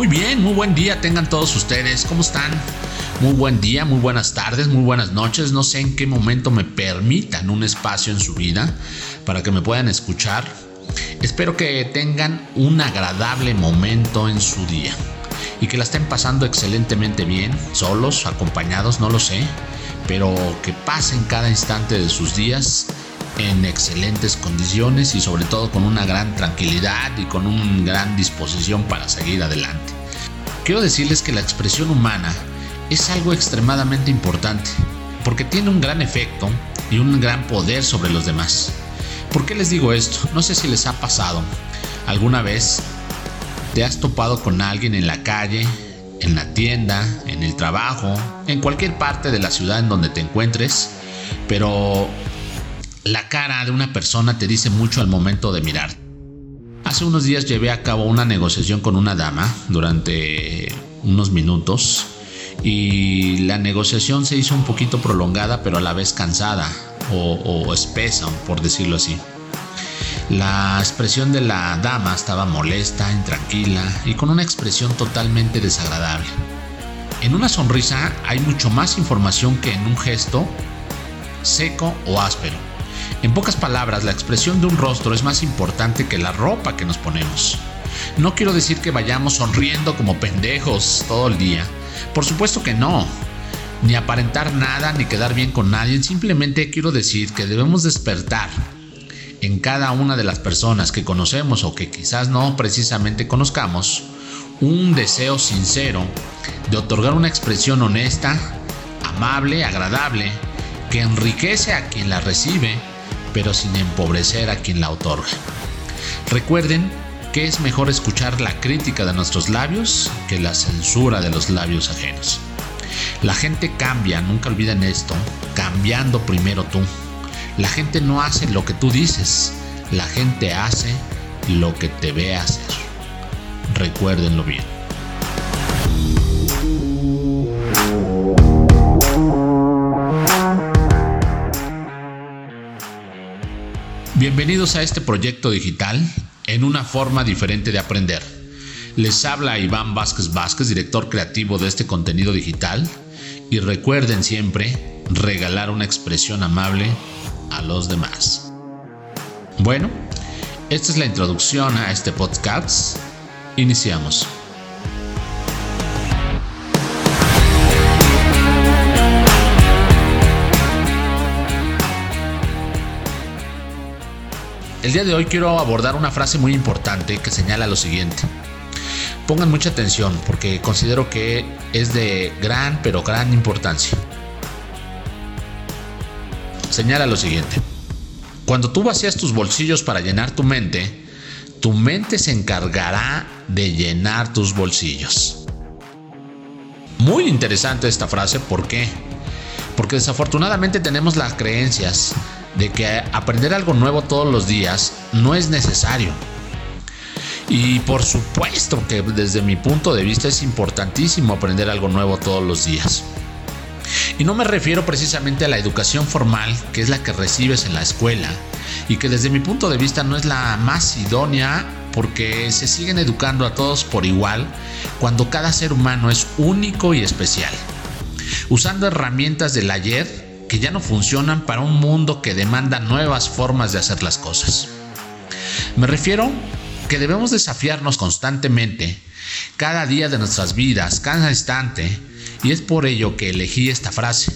Muy bien, muy buen día tengan todos ustedes. ¿Cómo están? Muy buen día, muy buenas tardes, muy buenas noches. No sé en qué momento me permitan un espacio en su vida para que me puedan escuchar. Espero que tengan un agradable momento en su día y que la estén pasando excelentemente bien, solos, acompañados, no lo sé, pero que pasen cada instante de sus días en excelentes condiciones y sobre todo con una gran tranquilidad y con una gran disposición para seguir adelante. Quiero decirles que la expresión humana es algo extremadamente importante porque tiene un gran efecto y un gran poder sobre los demás. ¿Por qué les digo esto? No sé si les ha pasado alguna vez te has topado con alguien en la calle, en la tienda, en el trabajo, en cualquier parte de la ciudad en donde te encuentres, pero la cara de una persona te dice mucho al momento de mirar. Hace unos días llevé a cabo una negociación con una dama durante unos minutos y la negociación se hizo un poquito prolongada pero a la vez cansada o, espesa, por decirlo así. La expresión de la dama estaba molesta, intranquila y con una expresión totalmente desagradable. En una sonrisa hay mucho más información que en un gesto seco o áspero. En pocas palabras, la expresión de un rostro es más importante que la ropa que nos ponemos. No quiero decir que vayamos sonriendo como pendejos todo el día. Por supuesto que no. Ni aparentar nada ni quedar bien con nadie. Simplemente quiero decir que debemos despertar en cada una de las personas que conocemos o que quizás no precisamente conozcamos un deseo sincero de otorgar una expresión honesta, amable, agradable, que enriquece a quien la recibe pero sin empobrecer a quien la otorga. Recuerden que es mejor escuchar la crítica de nuestros labios que la censura de los labios ajenos. La gente cambia, nunca olviden esto, cambiando primero tú. La gente no hace lo que tú dices, la gente hace lo que te ve hacer. Recuérdenlo bien. Bienvenidos a este proyecto digital en una forma diferente de aprender. Les habla Iván Vázquez Vázquez, director creativo de este contenido digital, y recuerden siempre regalar una expresión amable a los demás. Bueno, esta es la introducción a este podcast. Iniciamos. El día de hoy quiero abordar una frase muy importante que señala lo siguiente. Pongan mucha atención porque considero que es de gran pero gran importancia. Señala lo siguiente. Cuando tú vacías tus bolsillos para llenar tu mente, tu mente se encargará de llenar tus bolsillos. Muy interesante esta frase, ¿por qué? Porque desafortunadamente tenemos las creencias de que aprender algo nuevo todos los días no es necesario. Y por supuesto que desde mi punto de vista es importantísimo aprender algo nuevo todos los días. Y no me refiero precisamente a la educación formal, que es la que recibes en la escuela, y que desde mi punto de vista no es la más idónea porque se siguen educando a todos por igual cuando cada ser humano es único y especial. Usando herramientas del ayer que ya no funcionan para un mundo que demanda nuevas formas de hacer las cosas. Me refiero que debemos desafiarnos constantemente, cada día de nuestras vidas, cada instante, y es por ello que elegí esta frase.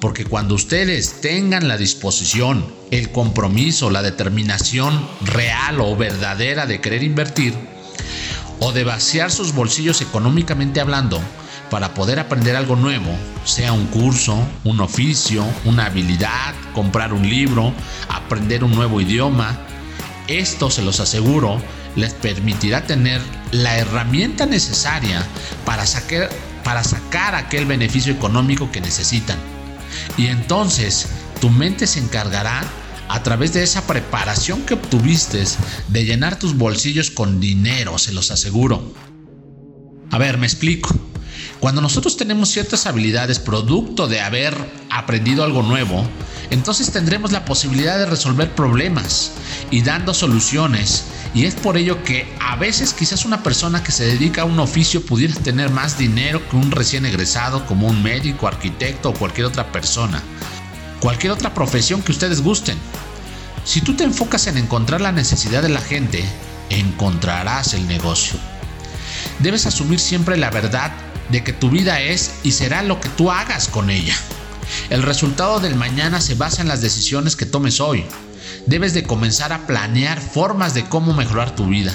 Porque cuando ustedes tengan la disposición, el compromiso, la determinación real o verdadera de querer invertir, o de vaciar sus bolsillos económicamente hablando, para poder aprender algo nuevo, sea un curso, un oficio, una habilidad, comprar un libro, aprender un nuevo idioma. Esto, se los aseguro, les permitirá tener la herramienta necesaria para sacar, para sacar aquel beneficio económico que necesitan. Y entonces tu mente se encargará a través de esa preparación que obtuviste de llenar tus bolsillos con dinero, se los aseguro. A ver, me explico. Cuando nosotros tenemos ciertas habilidades producto de haber aprendido algo nuevo, entonces tendremos la posibilidad de resolver problemas y dando soluciones Y es por ello que a veces quizás una persona que se dedica a un oficio pudiera tener más dinero que un recién egresado como un médico, arquitecto o cualquier otra persona. Cualquier otra profesión que ustedes gusten. Si tú te enfocas en encontrar la necesidad de la gente, encontrarás el negocio. Debes asumir siempre la verdad de que tu vida es y será lo que tú hagas con ella. El resultado del mañana se basa en las decisiones que tomes hoy. Debes de comenzar a planear formas de cómo mejorar tu vida.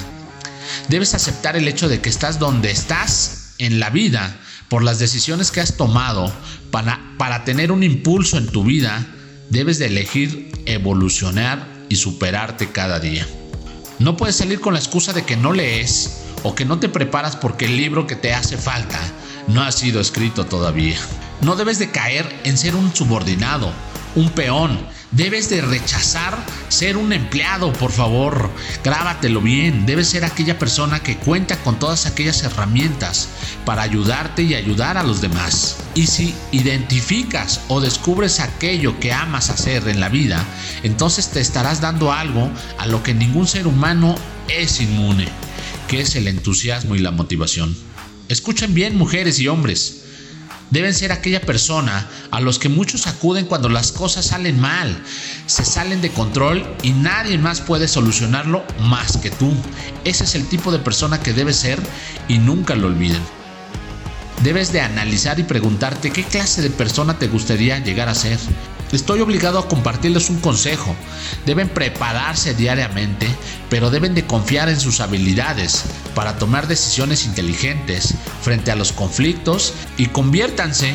Debes aceptar el hecho de que estás donde estás en la vida por las decisiones que has tomado para, para tener un impulso en tu vida. Debes de elegir evolucionar y superarte cada día. No puedes salir con la excusa de que no lees o que no te preparas porque el libro que te hace falta no ha sido escrito todavía. No debes de caer en ser un subordinado, un peón. Debes de rechazar ser un empleado, por favor. Grábatelo bien. Debes ser aquella persona que cuenta con todas aquellas herramientas para ayudarte y ayudar a los demás. Y si identificas o descubres aquello que amas hacer en la vida, entonces te estarás dando algo a lo que ningún ser humano es inmune, que es el entusiasmo y la motivación. Escuchen bien, mujeres y hombres deben ser aquella persona a los que muchos acuden cuando las cosas salen mal, se salen de control y nadie más puede solucionarlo más que tú. Ese es el tipo de persona que debes ser y nunca lo olviden. Debes de analizar y preguntarte qué clase de persona te gustaría llegar a ser. Estoy obligado a compartirles un consejo. Deben prepararse diariamente, pero deben de confiar en sus habilidades para tomar decisiones inteligentes frente a los conflictos y conviértanse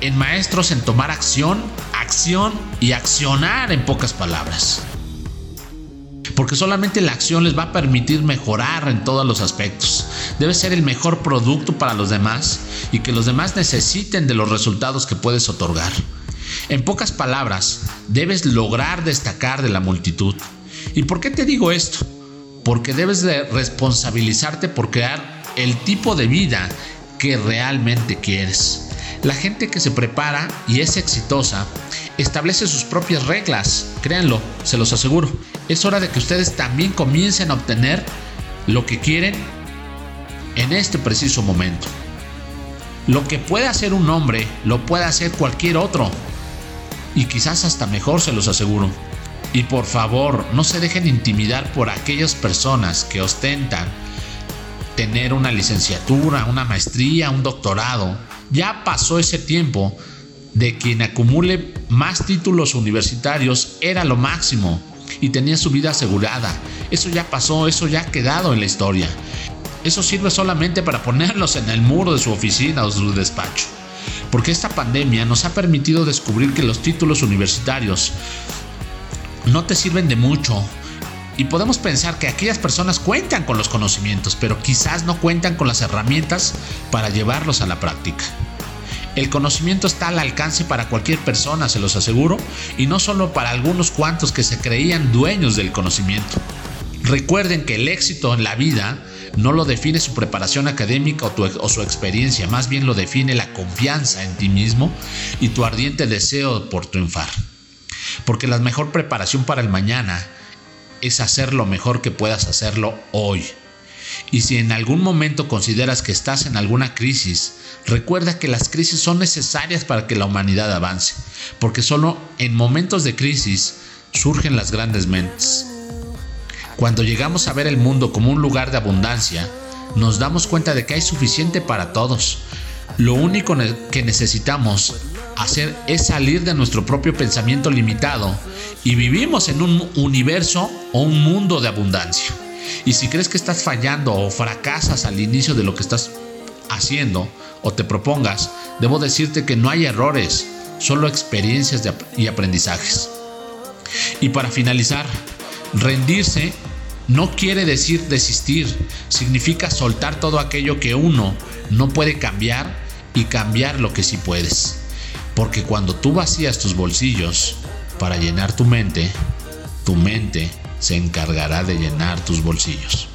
en maestros en tomar acción, acción y accionar en pocas palabras. Porque solamente la acción les va a permitir mejorar en todos los aspectos. Debe ser el mejor producto para los demás y que los demás necesiten de los resultados que puedes otorgar. En pocas palabras, debes lograr destacar de la multitud. ¿Y por qué te digo esto? Porque debes de responsabilizarte por crear el tipo de vida que realmente quieres. La gente que se prepara y es exitosa establece sus propias reglas, créanlo, se los aseguro. Es hora de que ustedes también comiencen a obtener lo que quieren en este preciso momento. Lo que puede hacer un hombre, lo puede hacer cualquier otro y quizás hasta mejor se los aseguro. Y por favor, no se dejen intimidar por aquellas personas que ostentan tener una licenciatura, una maestría, un doctorado. Ya pasó ese tiempo de quien acumule más títulos universitarios era lo máximo y tenía su vida asegurada. Eso ya pasó, eso ya ha quedado en la historia. Eso sirve solamente para ponerlos en el muro de su oficina o su despacho porque esta pandemia nos ha permitido descubrir que los títulos universitarios no te sirven de mucho. Y podemos pensar que aquellas personas cuentan con los conocimientos, pero quizás no cuentan con las herramientas para llevarlos a la práctica. El conocimiento está al alcance para cualquier persona, se los aseguro, y no solo para algunos cuantos que se creían dueños del conocimiento. Recuerden que el éxito en la vida no lo define su preparación académica o, su experiencia, más bien lo define la confianza en ti mismo y tu ardiente deseo por triunfar. Porque la mejor preparación para el mañana es hacer lo mejor que puedas hacerlo hoy. Y si en algún momento consideras que estás en alguna crisis, recuerda que las crisis son necesarias para que la humanidad avance, porque solo en momentos de crisis surgen las grandes mentes. Cuando llegamos a ver el mundo como un lugar de abundancia, nos damos cuenta de que hay suficiente para todos. Lo único que necesitamos hacer es salir de nuestro propio pensamiento limitado y vivimos en un universo o un mundo de abundancia. Y si crees que estás fallando o fracasas al inicio de lo que estás haciendo o te propongas, debo decirte que no hay errores, solo experiencias y aprendizajes. Y para finalizar, rendirse no quiere decir desistir, significa soltar todo aquello que uno no puede cambiar y cambiar lo que sí puedes. Porque cuando tú vacías tus bolsillos para llenar tu mente, tu mente se encargará de llenar tus bolsillos.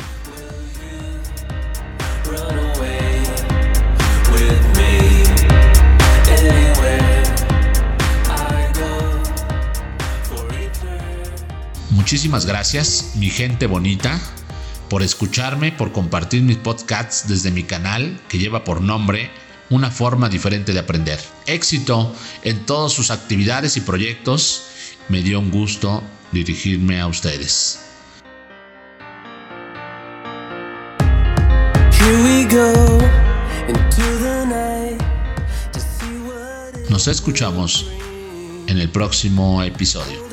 Muchísimas gracias, mi gente bonita. por escucharme, por compartir mis podcasts desde mi canal que lleva por nombre Una forma diferente de aprender. Éxito en todas sus actividades y proyectos. Me dio un gusto dirigirme a ustedes. Nos escuchamos en el próximo episodio.